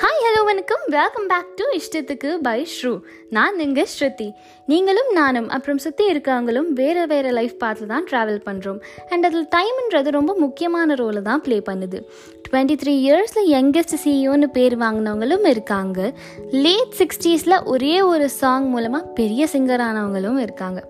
Hi hello வணக்கம். Welcome back to இஷ்டத்துக்கு by ஸ்ரூ நான் இங்கே ஸ்ருதி. நீங்களும் நானும் அப்புறம் சுற்றி இருக்கவங்களும் வேறு வேறு லைஃப் பார்த்து தான் ட்ராவல் பண்ணுறோம் அண்ட் அதில் டைம்ன்றது ரொம்ப முக்கியமான ரோலை தான் ப்ளே பண்ணுது. டுவெண்ட்டி த்ரீ இயர்ஸில் யங்கஸ்ட் சிஇஓன்னு பேர் வாங்கினவங்களும் இருக்காங்க. லேட் சிக்ஸ்டீஸில் ஒரே ஒரு சாங் மூலமாக பெரிய சிங்கர் ஆனவங்களும் இருக்காங்க.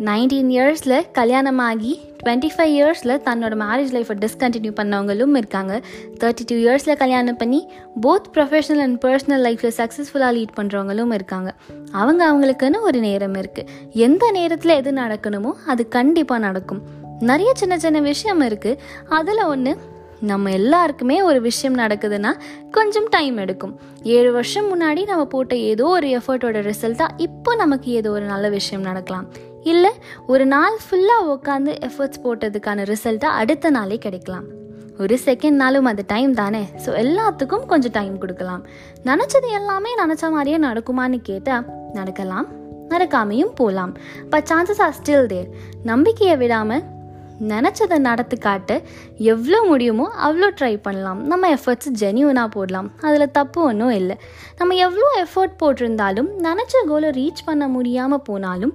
நைன்டீன் இயர்ஸில் கல்யாணமாகி டுவெண்ட்டி ஃபைவ் இயர்ஸில் தன்னோட மேரேஜ் லைஃப்பை டிஸ்கண்டினியூ பண்ணவங்களும் இருக்காங்க. தேர்ட்டி டூ இயர்ஸில் கல்யாணம் பண்ணி போத் ப்ரொஃபஷனல் அண்ட் பர்சனல் லைஃப்பில் சக்ஸஸ்ஃபுல்லாக லீட் பண்ணுறவங்களும் இருக்காங்க. அவங்க அவங்களுக்குன்னு ஒரு நேரம் இருக்குது எந்த நேரத்தில் எது நடக்கணுமோ அது கண்டிப்பாக நடக்கும். நிறைய சின்ன சின்ன விஷயம் இருக்குது அதில் ஒன்று நம்ம எல்லாருக்குமே ஒரு விஷயம் நடக்குதுன்னா கொஞ்சம் டைம் எடுக்கும். ஏழு வருஷம் முன்னாடி நம்ம போட்ட ஏதோ ஒரு எஃபர்ட்டோட ரிசல்ட்டாக இப்போ நமக்கு ஏதோ ஒரு நல்ல விஷயம் நடக்கலாம். இல்லை ஒரு நாள் ஃபுல்லாக உட்காந்து எஃபர்ட்ஸ் போட்டதுக்கான ரிசல்ட்டாக அடுத்த நாளே கிடைக்கலாம். ஒரு செகண்ட் நாளும் அது டைம் தானே? ஸோ எல்லாத்துக்கும் கொஞ்சம் டைம் கொடுக்கலாம். நினச்சது எல்லாமே நினச்ச மாதிரியே நடக்குமான்னு கேட்டால் நடக்கலாம். நடக்காமையும் போகலாம் but chances are still there நம்பிக்கையை விடாமல் நினச்சதை நடத்து காட்ட எவ்வளோ முடியுமோ அவ்வளோ ட்ரை பண்ணலாம். நம்ம எஃபர்ட்ஸ் ஜென்யூனாக போடலாம். அதில் தப்பு ஒன்றும் இல்லை. நம்ம எவ்வளோ எஃபர்ட் போட்டிருந்தாலும் நினச்ச கோலை ரீச் பண்ண முடியாமல் போனாலும்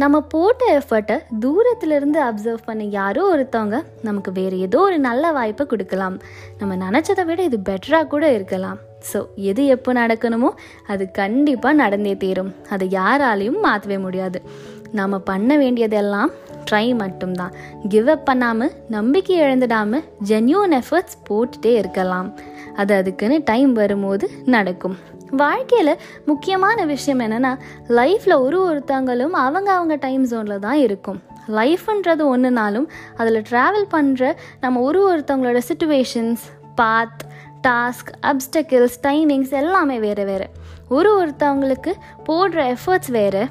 நம்ம போட்ட எஃபர்ட்டை தூரத்துலேருந்து அப்சர்வ் பண்ண யாரோ ஒருத்தவங்க நமக்கு வேறு ஏதோ ஒரு நல்ல வாய்ப்பை கொடுக்கலாம். நம்ம நினச்சதை விட இது பெட்டராக கூட இருக்கலாம். ஸோ எது எப்போ நடக்கணுமோ அது கண்டிப்பாக நடந்தே தீரும். அதை யாராலையும் மாற்றவே முடியாது. நம்ம பண்ண வேண்டியதெல்லாம் ட்ரை மட்டும்தான். கிவ் அப் பண்ணாமல் நம்பிக்கை இழந்துடாமல் ஜென்யூன் எஃபர்ட்ஸ் போட்டுகிட்டே இருக்கலாம். அது அதுக்குன்னு டைம் வரும்போது நடக்கும். வாழ்க்கையில் முக்கியமான விஷயம் என்னென்னா லைஃப்பில் ஒரு ஒருத்தவங்களும் அவங்க அவங்க டைம் ஜோனில் தான் இருக்கும். லைஃப்ன்றது ஒன்றுனாலும் அதில் ட்ராவல் பண்ணுற நம்ம ஒரு ஒருத்தவங்களோட situations path task obstacles timings எல்லாமே வேறு வேறு. ஒரு ஒருத்தவங்களுக்கு போடுற எஃபர்ட்ஸ் வேறு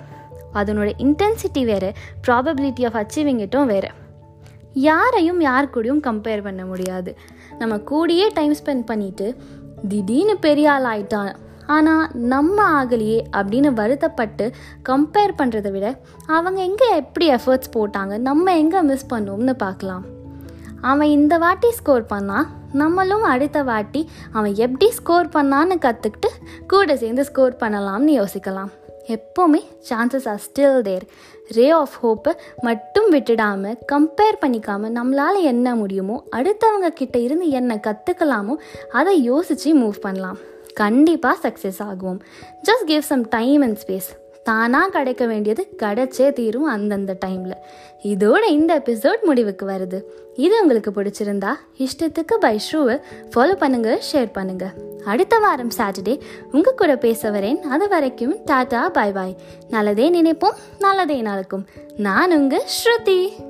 அதனோட இன்டென்சிட்டி வேறு ப்ராபபிலிட்டி ஆஃப் அச்சீவிங் இட்டும் வேறு. யாரையும் யார் கூடயும் கம்பேர் பண்ண முடியாது. நம்ம கூடியே டைம் ஸ்பெண்ட் பண்ணிவிட்டு திடீர்னு பெரிய ஆள் ஆயிட்டான் ஆனால் நம்ம ஆகலையே அப்படின்னு வருத்தப்பட்டு கம்பேர் பண்ணுறதை விட அவங்க எங்கே எப்படி எஃபர்ட்ஸ் போட்டாங்க நம்ம எங்கே மிஸ் பண்ணோம்னு பார்க்கலாம். அவன் இந்த வாட்டி ஸ்கோர் பண்ணால் நம்மளும் அடுத்த வாட்டி அவன் எப்படி ஸ்கோர் பண்ணான்னு கற்றுக்கிட்டு கூட சேர்ந்து ஸ்கோர் பண்ணலாம்னு யோசிக்கலாம். எப்போவுமே chances are still there ray of ஹோப்பை மட்டும் விட்டுடாமல் கம்பேர் பண்ணிக்காமல் நம்மளால் என்ன முடியுமோ அடுத்தவங்க கிட்ட இருந்து என்ன கற்றுக்கலாமோ அதை யோசித்து மூவ் பண்ணலாம். கண்டிப்பாக success ஆகுவோம். Just give some time and space தானாக கிடைக்க வேண்டியது கிடைச்சே தீரும் அந்தந்த டைமில் இதோட இந்த எபிசோட் முடிவுக்கு வருது. இது உங்களுக்கு பிடிச்சிருந்தா இஷ்டத்துக்கு பை ஷூவை ஃபாலோ பண்ணுங்கள் ஷேர் பண்ணுங்கள் அடுத்த வாரம் சாட்டர்டே உங்கள் கூட பேச வரேன். அது வரைக்கும் டாட்டா பாய் பாய் நல்லதே நினைப்போம் நல்லதே நடக்கும். நான் உங்கள் ஸ்ருதி.